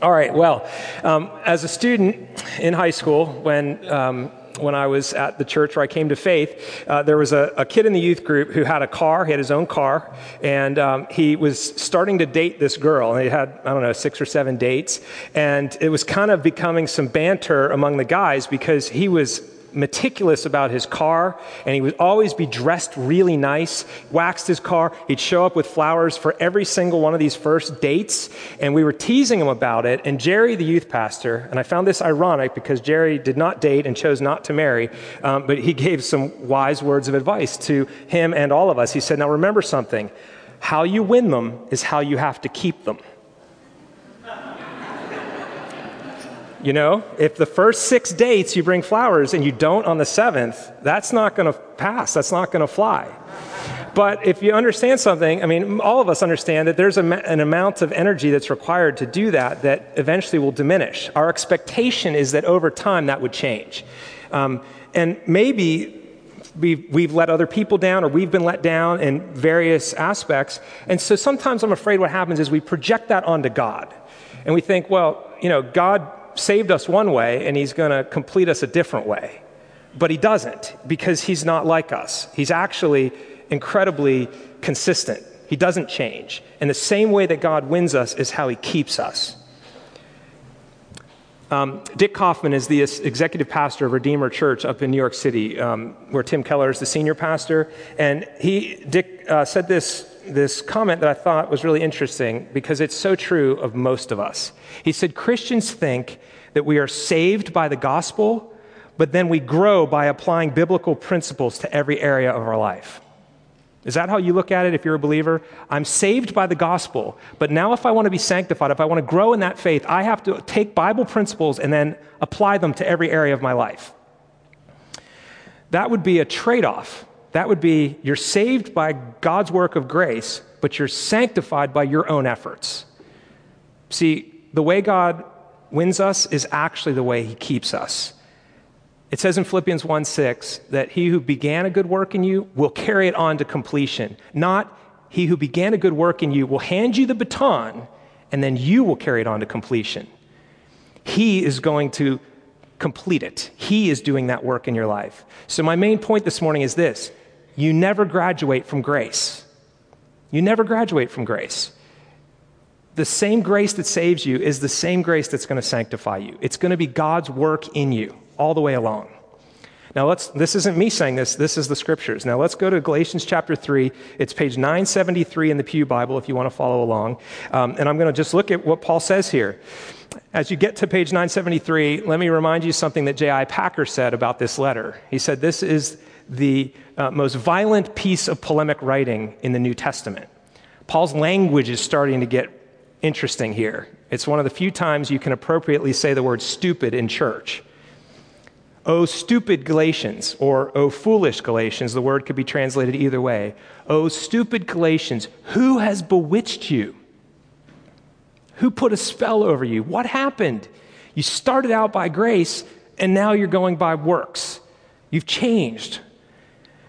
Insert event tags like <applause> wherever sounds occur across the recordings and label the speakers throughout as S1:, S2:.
S1: All right, well, um, as a student in high school, when um, when I was at the church where I came to faith, uh, there was a, a, kid in the youth group who had a car. He had his own car, and um, he was starting to date this girl. And he had, I don't know, six or seven dates. And it was kind of becoming some banter among the guys because he was meticulous about his car, and he would always be dressed really nice, waxed his car. He'd show up with flowers for every single one of these first dates, and we were teasing him about it. And Jerry, the youth pastor, and I found this ironic because Jerry did not date and chose not to marry, um, but he <laughs> gave some wise words of advice to him and all of us. He said, Now remember something how you win them is how you have to keep them. You know, if the first six dates you bring flowers and you don't on the seventh, that's not going to pass. That's not going to fly. But if you understand something, I mean, all of us understand that there's a, an amount of energy that's required to do that that eventually will diminish. Our expectation is that over time that would change. Um, and maybe we've, we've let other people down or we've been let down in various aspects. And so sometimes I'm afraid what happens is we project that onto God. And we think, well, you know, God saved us one way and he's going to complete us a different way. But he doesn't because he's not like us. He's actually incredibly consistent. He doesn't change. And the same way that God wins us is how he keeps us. Um, Dick Kaufman is the executive pastor of Redeemer Church up in New York City, um, where Tim Keller is the senior pastor. And he, Dick, uh, said this this comment that I thought was really interesting because it's so true of most of us. He said, Christians think that we are saved by the gospel, but then we grow by applying biblical principles to every area of our life. Is that how you look at it if you're a believer? I'm saved by the gospel, but now if I want to be sanctified, if I want to grow in that faith, I have to take Bible principles and then apply them to every area of my life. That would be a trade off that would be you're saved by God's work of grace, but you're sanctified by your own efforts. See, the way God wins us is actually the way he keeps us. It says in Philippians 1 6 that he who began a good work in you will carry it on to completion. Not he who began a good work in you will hand you the baton and then you will carry it on to completion. He is going to complete it. He is doing that work in your life. So, my main point this morning is this you never graduate from grace. You never graduate from grace. The same grace that saves you is the same grace that's going to sanctify you. It's going to be God's work in you all the way along. Now, let's, this isn't me saying this, this is the scriptures. Now, let's go to Galatians chapter 3. It's page 973 in the Pew Bible if you want to follow along. Um, and I'm going to just look at what Paul says here. As you get to page 973, let me remind you something that J.I. Packer said about this letter. He said, This is the uh, most violent piece of polemic writing in the New Testament. Paul's language is starting to get interesting here. It's one of the few times you can appropriately say the word stupid in church. O stupid Galatians, or O foolish Galatians, the word could be translated either way. O stupid Galatians, who has bewitched you? Who put a spell over you? What happened? You started out by grace, and now you're going by works. You've changed.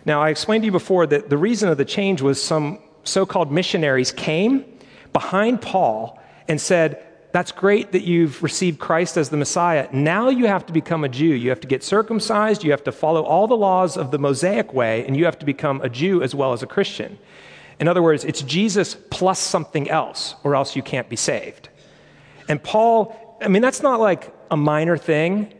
S1: Now, I explained to you before that the reason of the change was some so called missionaries came behind Paul and said, That's great that you've received Christ as the Messiah. Now you have to become a Jew. You have to get circumcised. You have to follow all the laws of the Mosaic way, and you have to become a Jew as well as a Christian. In other words, it's Jesus plus something else, or else you can't be saved. And Paul, I mean, that's not like a minor thing.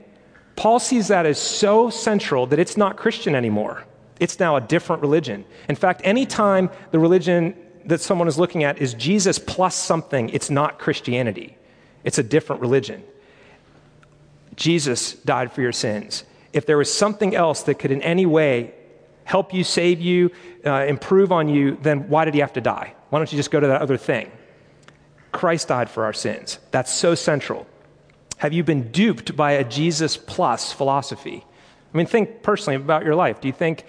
S1: Paul sees that as so central that it's not Christian anymore. It's now a different religion. In fact, anytime the religion that someone is looking at is Jesus plus something, it's not Christianity. It's a different religion. Jesus died for your sins. If there was something else that could in any way help you, save you, uh, improve on you, then why did he have to die? Why don't you just go to that other thing? Christ died for our sins. That's so central. Have you been duped by a Jesus plus philosophy? I mean, think personally about your life. Do you think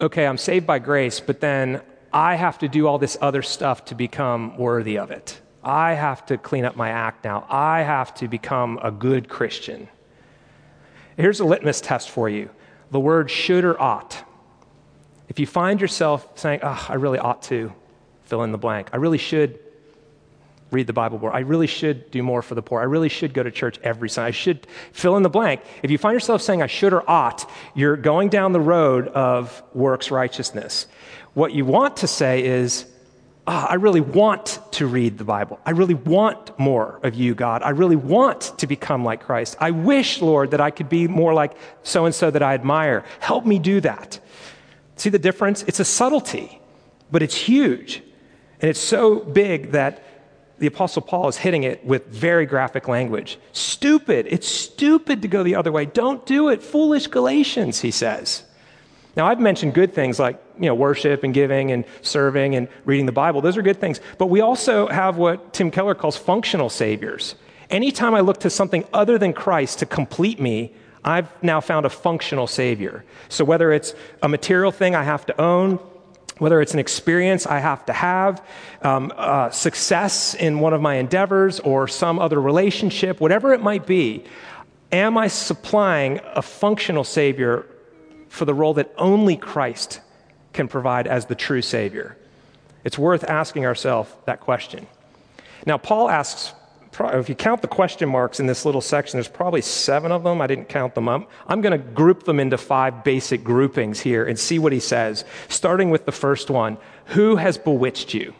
S1: okay, I'm saved by grace, but then I have to do all this other stuff to become worthy of it. I have to clean up my act now. I have to become a good Christian. Here's a litmus test for you the word should or ought. If you find yourself saying, oh, I really ought to fill in the blank, I really should read the Bible more. I really should do more for the poor. I really should go to church every Sunday. I should fill in the blank. If you find yourself saying I should or ought, you're going down the road of works righteousness. What you want to say is, oh, I really want to read the Bible. I really want more of you, God. I really want to become like Christ. I wish, Lord, that I could be more like so and so that I admire. Help me do that. See the difference? It's a subtlety, but it's huge. And it's so big that the Apostle Paul is hitting it with very graphic language. Stupid. It's stupid to go the other way. Don't do it. Foolish Galatians, he says. Now, I've mentioned good things like you know, worship and giving and serving and reading the Bible. Those are good things. But we also have what Tim Keller calls functional saviors. Anytime I look to something other than Christ to complete me, I've now found a functional savior. So whether it's a material thing I have to own, whether it's an experience I have to have, um, uh, success in one of my endeavors, or some other relationship, whatever it might be, am I supplying a functional Savior for the role that only Christ can provide as the true Savior? It's worth asking ourselves that question. Now, Paul asks if you count the question marks in this little section, there's probably seven of them. I didn't count them up. I'm going to group them into five basic groupings here and see what he says, starting with the first one Who has bewitched you?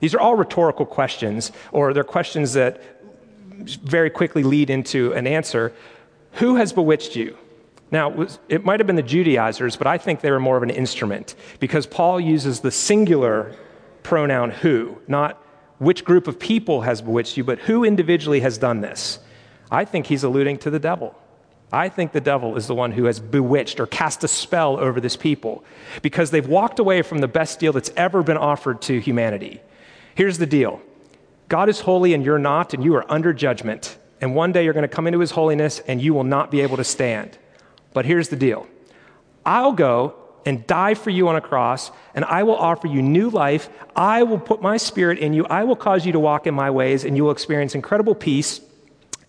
S1: These are all rhetorical questions, or they're questions that very quickly lead into an answer. Who has bewitched you? Now, it might have been the Judaizers, but I think they were more of an instrument because Paul uses the singular pronoun who, not which group of people has bewitched you, but who individually has done this. I think he's alluding to the devil. I think the devil is the one who has bewitched or cast a spell over this people because they've walked away from the best deal that's ever been offered to humanity. Here's the deal God is holy and you're not, and you are under judgment. And one day you're going to come into his holiness and you will not be able to stand. But here's the deal I'll go and die for you on a cross, and I will offer you new life. I will put my spirit in you. I will cause you to walk in my ways, and you will experience incredible peace.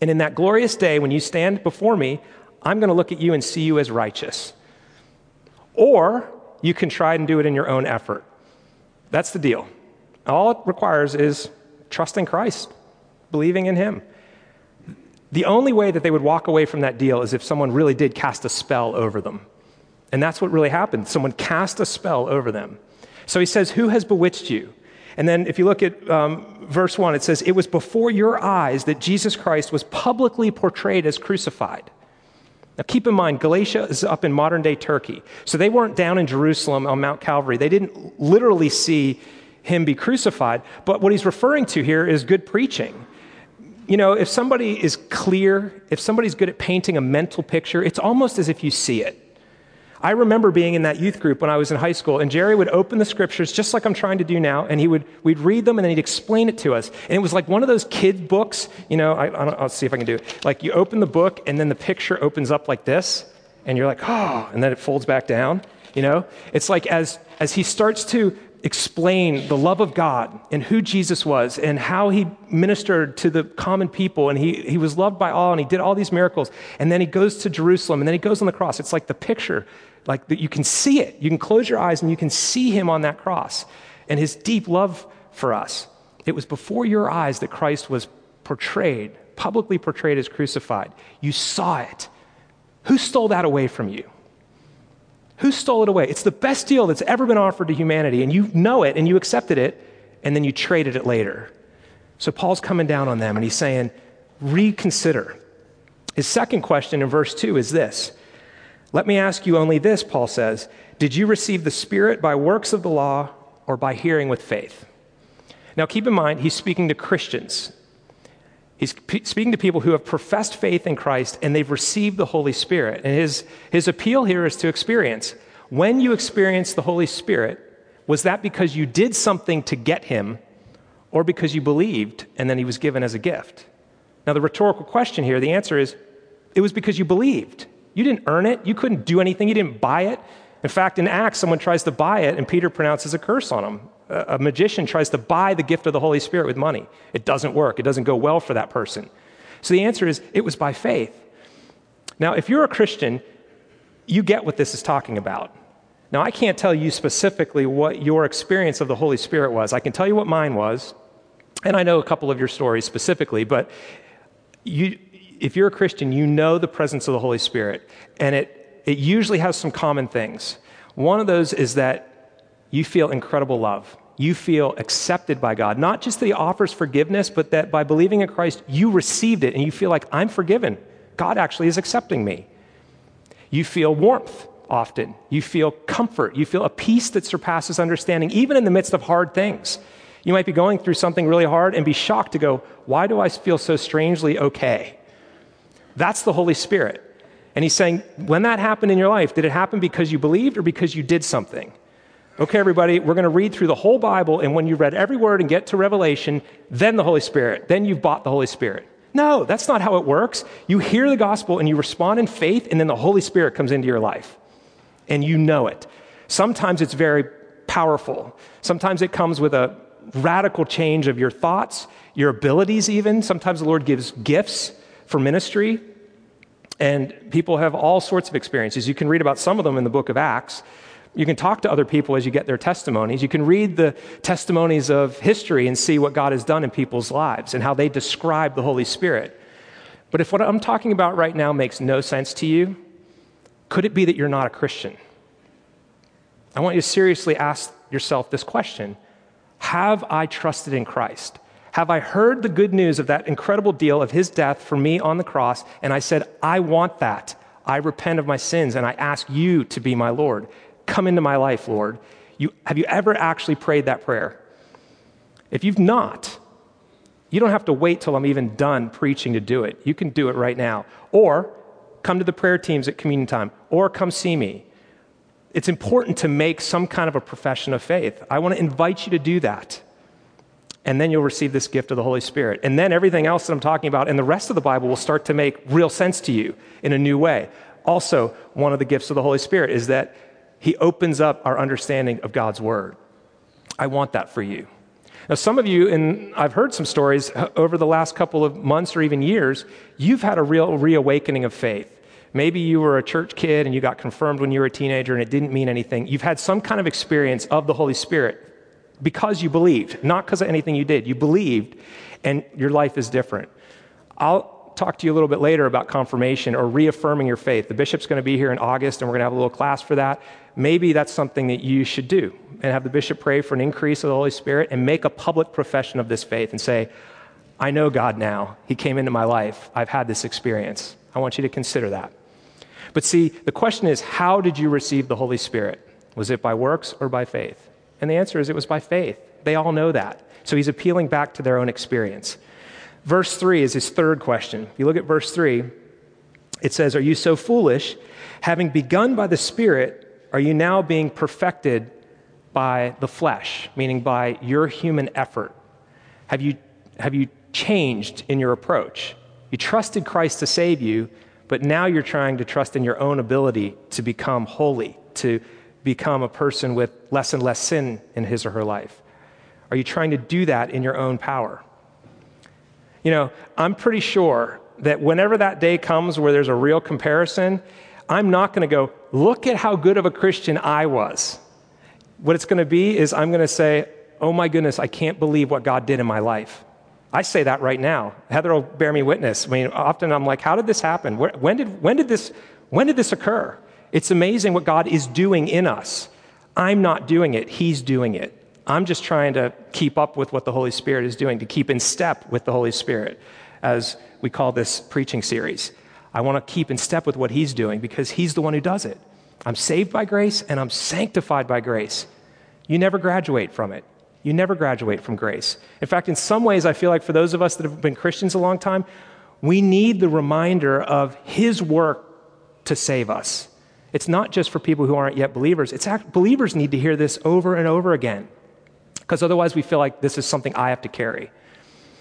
S1: And in that glorious day, when you stand before me, I'm going to look at you and see you as righteous. Or you can try and do it in your own effort. That's the deal. All it requires is trusting Christ, believing in Him. The only way that they would walk away from that deal is if someone really did cast a spell over them. And that's what really happened. Someone cast a spell over them. So he says, Who has bewitched you? And then if you look at um, verse 1, it says, It was before your eyes that Jesus Christ was publicly portrayed as crucified. Now keep in mind, Galatia is up in modern day Turkey. So they weren't down in Jerusalem on Mount Calvary. They didn't literally see him be crucified. But what he's referring to here is good preaching. You know, if somebody is clear, if somebody's good at painting a mental picture, it's almost as if you see it. I remember being in that youth group when I was in high school, and Jerry would open the scriptures just like I'm trying to do now, and he would we'd read them, and then he'd explain it to us. And it was like one of those kid books, you know. I, will see if I can do it. Like you open the book, and then the picture opens up like this, and you're like, oh, and then it folds back down. You know, it's like as as he starts to explain the love of God and who Jesus was and how he ministered to the common people and he, he was loved by all and he did all these miracles. And then he goes to Jerusalem and then he goes on the cross. It's like the picture like that you can see it. You can close your eyes and you can see him on that cross and his deep love for us. It was before your eyes that Christ was portrayed, publicly portrayed as crucified. You saw it. Who stole that away from you? Who stole it away? It's the best deal that's ever been offered to humanity, and you know it and you accepted it, and then you traded it later. So Paul's coming down on them and he's saying, reconsider. His second question in verse 2 is this let me ask you only this, Paul says Did you receive the Spirit by works of the law or by hearing with faith? Now, keep in mind, he's speaking to Christians. He's speaking to people who have professed faith in Christ and they've received the Holy Spirit. And his, his appeal here is to experience. When you experience the Holy Spirit, was that because you did something to get him or because you believed and then he was given as a gift? Now, the rhetorical question here, the answer is it was because you believed. You didn't earn it. You couldn't do anything. You didn't buy it. In fact, in Acts, someone tries to buy it, and Peter pronounces a curse on him. A magician tries to buy the gift of the Holy Spirit with money. It doesn't work, it doesn't go well for that person. So the answer is it was by faith. Now, if you're a Christian, you get what this is talking about. Now, I can't tell you specifically what your experience of the Holy Spirit was. I can tell you what mine was. And I know a couple of your stories specifically, but you, if you're a Christian, you know the presence of the Holy Spirit, and it, it usually has some common things. One of those is that you feel incredible love. You feel accepted by God. Not just that He offers forgiveness, but that by believing in Christ, you received it and you feel like, I'm forgiven. God actually is accepting me. You feel warmth often. You feel comfort. You feel a peace that surpasses understanding, even in the midst of hard things. You might be going through something really hard and be shocked to go, Why do I feel so strangely okay? That's the Holy Spirit. And he's saying, When that happened in your life, did it happen because you believed or because you did something? Okay, everybody, we're going to read through the whole Bible, and when you read every word and get to Revelation, then the Holy Spirit, then you've bought the Holy Spirit. No, that's not how it works. You hear the gospel and you respond in faith, and then the Holy Spirit comes into your life, and you know it. Sometimes it's very powerful. Sometimes it comes with a radical change of your thoughts, your abilities, even. Sometimes the Lord gives gifts for ministry. And people have all sorts of experiences. You can read about some of them in the book of Acts. You can talk to other people as you get their testimonies. You can read the testimonies of history and see what God has done in people's lives and how they describe the Holy Spirit. But if what I'm talking about right now makes no sense to you, could it be that you're not a Christian? I want you to seriously ask yourself this question Have I trusted in Christ? Have I heard the good news of that incredible deal of his death for me on the cross? And I said, I want that. I repent of my sins and I ask you to be my Lord. Come into my life, Lord. You, have you ever actually prayed that prayer? If you've not, you don't have to wait till I'm even done preaching to do it. You can do it right now. Or come to the prayer teams at communion time, or come see me. It's important to make some kind of a profession of faith. I want to invite you to do that and then you'll receive this gift of the Holy Spirit. And then everything else that I'm talking about and the rest of the Bible will start to make real sense to you in a new way. Also, one of the gifts of the Holy Spirit is that He opens up our understanding of God's Word. I want that for you. Now, some of you, and I've heard some stories uh, over the last couple of months or even years, you've had a real reawakening of faith. Maybe you were a church kid and you got confirmed when you were a teenager and it didn't mean anything. You've had some kind of experience of the Holy Spirit because you believed, not because of anything you did. You believed, and your life is different. I'll talk to you a little bit later about confirmation or reaffirming your faith. The bishop's going to be here in August, and we're going to have a little class for that. Maybe that's something that you should do and have the bishop pray for an increase of the Holy Spirit and make a public profession of this faith and say, I know God now. He came into my life. I've had this experience. I want you to consider that. But see, the question is, how did you receive the Holy Spirit? Was it by works or by faith? And the answer is it was by faith. They all know that. So he's appealing back to their own experience. Verse 3 is his third question. If you look at verse 3, it says, Are you so foolish? Having begun by the Spirit, are you now being perfected by the flesh, meaning by your human effort? Have you, have you changed in your approach? You trusted Christ to save you, but now you're trying to trust in your own ability to become holy, to become a person with less and less sin in his or her life? Are you trying to do that in your own power? You know, I'm pretty sure that whenever that day comes where there's a real comparison, I'm not going to go, look at how good of a Christian I was. What it's going to be is I'm going to say, oh my goodness, I can't believe what God did in my life. I say that right now. Heather will bear me witness. I mean, often I'm like, how did this happen? When did, when did, this, when did this occur? It's amazing what God is doing in us. I'm not doing it, He's doing it. I'm just trying to keep up with what the Holy Spirit is doing, to keep in step with the Holy Spirit, as we call this preaching series. I want to keep in step with what He's doing because He's the one who does it. I'm saved by grace and I'm sanctified by grace. You never graduate from it. You never graduate from grace. In fact, in some ways, I feel like for those of us that have been Christians a long time, we need the reminder of His work to save us. It's not just for people who aren't yet believers. It's act- believers need to hear this over and over again because otherwise we feel like this is something I have to carry.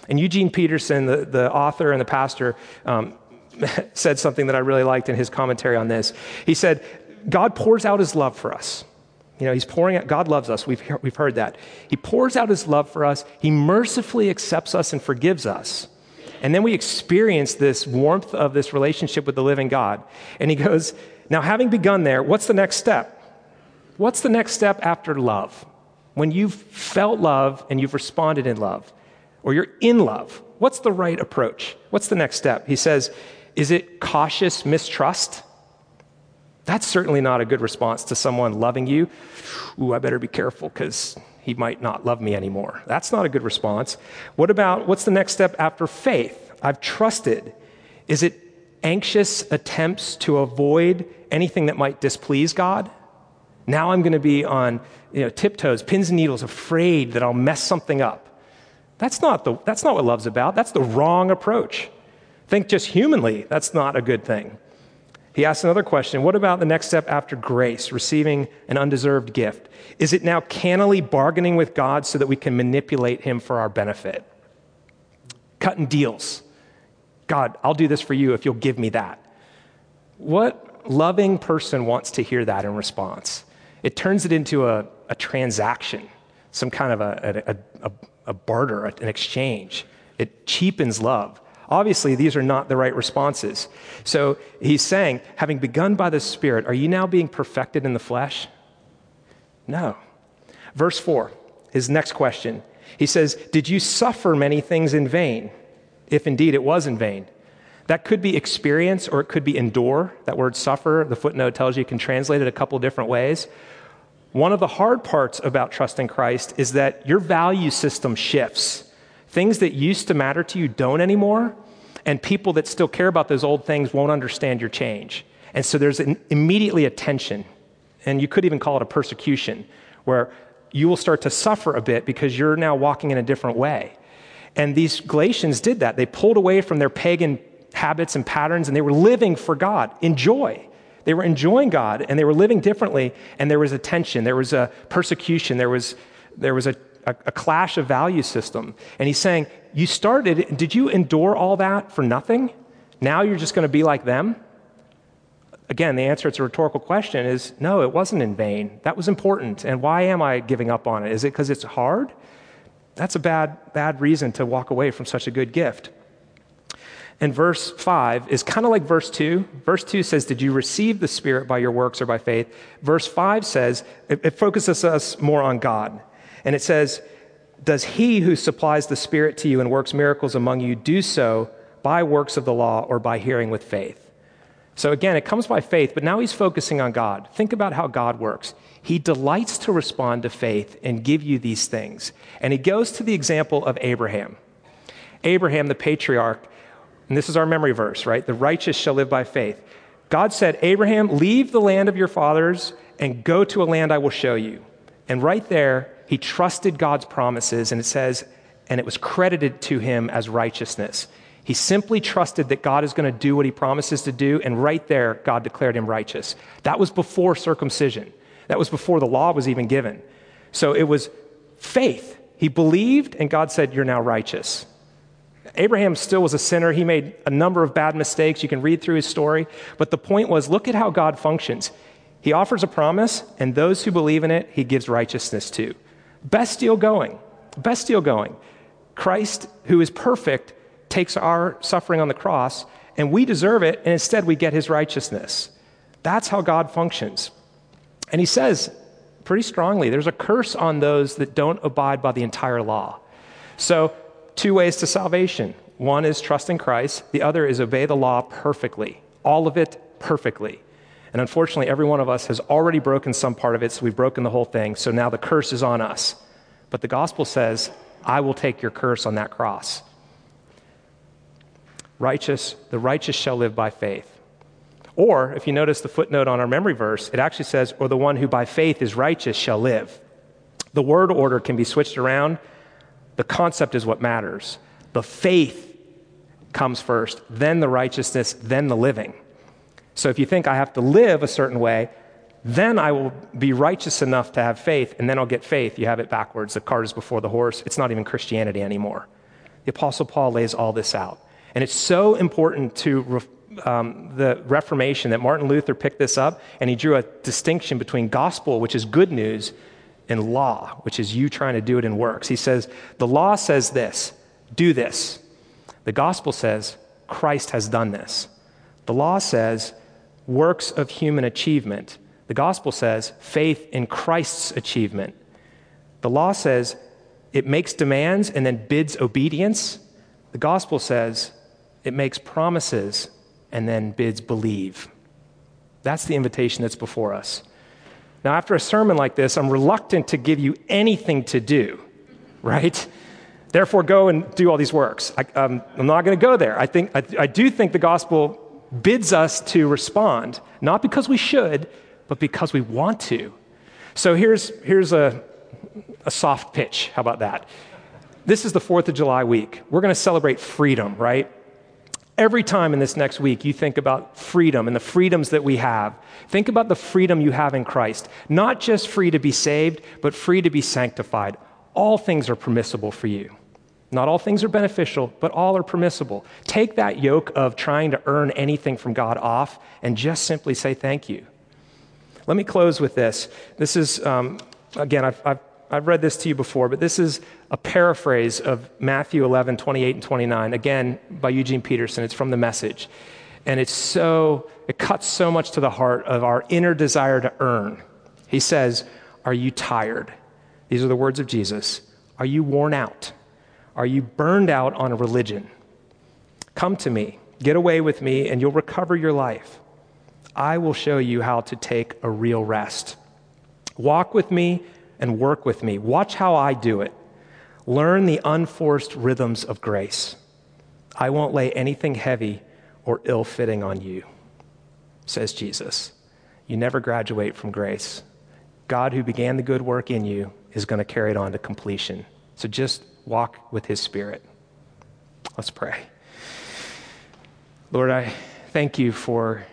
S1: And Eugene Peterson, the, the author and the pastor, um, <laughs> said something that I really liked in his commentary on this. He said, God pours out his love for us. You know, he's pouring out, God loves us. We've, we've heard that. He pours out his love for us. He mercifully accepts us and forgives us. And then we experience this warmth of this relationship with the living God. And he goes, now, having begun there, what's the next step? What's the next step after love? When you've felt love and you've responded in love, or you're in love. What's the right approach? What's the next step? He says, Is it cautious mistrust? That's certainly not a good response to someone loving you. Ooh, I better be careful because he might not love me anymore. That's not a good response. What about what's the next step after faith? I've trusted. Is it anxious attempts to avoid anything that might displease God? Now I'm going to be on you know, tiptoes, pins and needles, afraid that I'll mess something up. That's not, the, that's not what love's about. That's the wrong approach. Think just humanly, that's not a good thing. He asks another question What about the next step after grace, receiving an undeserved gift? Is it now cannily bargaining with God so that we can manipulate Him for our benefit? Cutting deals. God, I'll do this for you if you'll give me that. What loving person wants to hear that in response? It turns it into a, a transaction, some kind of a, a, a, a barter, an exchange. It cheapens love. Obviously, these are not the right responses. So he's saying, having begun by the Spirit, are you now being perfected in the flesh? No. Verse 4, his next question. He says, Did you suffer many things in vain? If indeed it was in vain. That could be experience or it could be endure. That word suffer, the footnote tells you, you can translate it a couple different ways. One of the hard parts about trusting Christ is that your value system shifts. Things that used to matter to you don't anymore, and people that still care about those old things won't understand your change. And so there's an, immediately a tension, and you could even call it a persecution, where you will start to suffer a bit because you're now walking in a different way. And these Galatians did that. They pulled away from their pagan habits and patterns, and they were living for God in joy. They were enjoying God, and they were living differently, and there was a tension, there was a persecution, there was, there was a a, a clash of value system. And he's saying, You started, did you endure all that for nothing? Now you're just going to be like them? Again, the answer, it's a rhetorical question, is no, it wasn't in vain. That was important. And why am I giving up on it? Is it because it's hard? That's a bad, bad reason to walk away from such a good gift. And verse 5 is kind of like verse 2. Verse 2 says, Did you receive the Spirit by your works or by faith? Verse 5 says, it, it focuses us more on God. And it says, Does he who supplies the Spirit to you and works miracles among you do so by works of the law or by hearing with faith? So again, it comes by faith, but now he's focusing on God. Think about how God works. He delights to respond to faith and give you these things. And he goes to the example of Abraham. Abraham, the patriarch, and this is our memory verse, right? The righteous shall live by faith. God said, Abraham, leave the land of your fathers and go to a land I will show you. And right there, he trusted God's promises, and it says, and it was credited to him as righteousness. He simply trusted that God is going to do what he promises to do, and right there, God declared him righteous. That was before circumcision, that was before the law was even given. So it was faith. He believed, and God said, You're now righteous. Abraham still was a sinner. He made a number of bad mistakes. You can read through his story. But the point was look at how God functions. He offers a promise, and those who believe in it, he gives righteousness to. Best deal going. Best deal going. Christ, who is perfect, takes our suffering on the cross, and we deserve it, and instead we get his righteousness. That's how God functions. And he says pretty strongly there's a curse on those that don't abide by the entire law. So, two ways to salvation one is trust in Christ, the other is obey the law perfectly, all of it perfectly. And unfortunately, every one of us has already broken some part of it, so we've broken the whole thing. So now the curse is on us. But the gospel says, I will take your curse on that cross. Righteous, the righteous shall live by faith. Or, if you notice the footnote on our memory verse, it actually says, or the one who by faith is righteous shall live. The word order can be switched around. The concept is what matters. The faith comes first, then the righteousness, then the living. So if you think I have to live a certain way, then I will be righteous enough to have faith, and then I'll get faith. You have it backwards. The cart is before the horse. It's not even Christianity anymore. The Apostle Paul lays all this out. And it's so important to um, the Reformation that Martin Luther picked this up, and he drew a distinction between gospel, which is good news, and law, which is you trying to do it in works. He says, The law says this, do this. The gospel says, Christ has done this. The law says, works of human achievement. The gospel says faith in Christ's achievement. The law says it makes demands and then bids obedience. The gospel says it makes promises and then bids believe. That's the invitation that's before us. Now, after a sermon like this, I'm reluctant to give you anything to do, right? Therefore, go and do all these works. I, am um, not going to go there. I, think, I, I do think the gospel bids us to respond, not because we should, but because we want to. So here's, here's a, a soft pitch. How about that? This is the 4th of July week. We're going to celebrate freedom, right? Every time in this next week you think about freedom and the freedoms that we have, think about the freedom you have in Christ. Not just free to be saved, but free to be sanctified. All things are permissible for you. Not all things are beneficial, but all are permissible. Take that yoke of trying to earn anything from God off and just simply say thank you. Let me close with this. This is, um, again, I've, I've I've read this to you before, but this is a paraphrase of Matthew 11, 28 and 29, again by Eugene Peterson. It's from the message. And it's so, it cuts so much to the heart of our inner desire to earn. He says, Are you tired? These are the words of Jesus. Are you worn out? Are you burned out on a religion? Come to me, get away with me, and you'll recover your life. I will show you how to take a real rest. Walk with me and work with me. Watch how I do it. Learn the unforced rhythms of grace. I won't lay anything heavy or ill fitting on you, says Jesus. You never graduate from grace. God, who began the good work in you, is going to carry it on to completion. So just walk with his spirit. Let's pray. Lord, I thank you for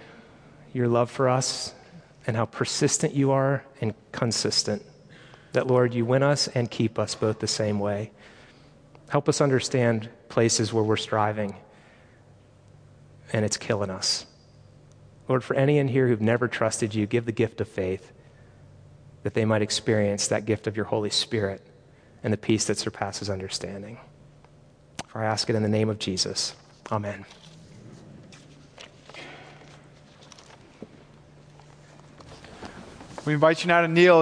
S1: your love for us and how persistent you are and consistent that, Lord, you win us and keep us both the same way. Help us understand places where we're striving and it's killing us. Lord, for any in here who've never trusted you, give the gift of faith that they might experience that gift of your Holy Spirit and the peace that surpasses understanding. For I ask it in the name of Jesus. Amen.
S2: We invite you now to kneel.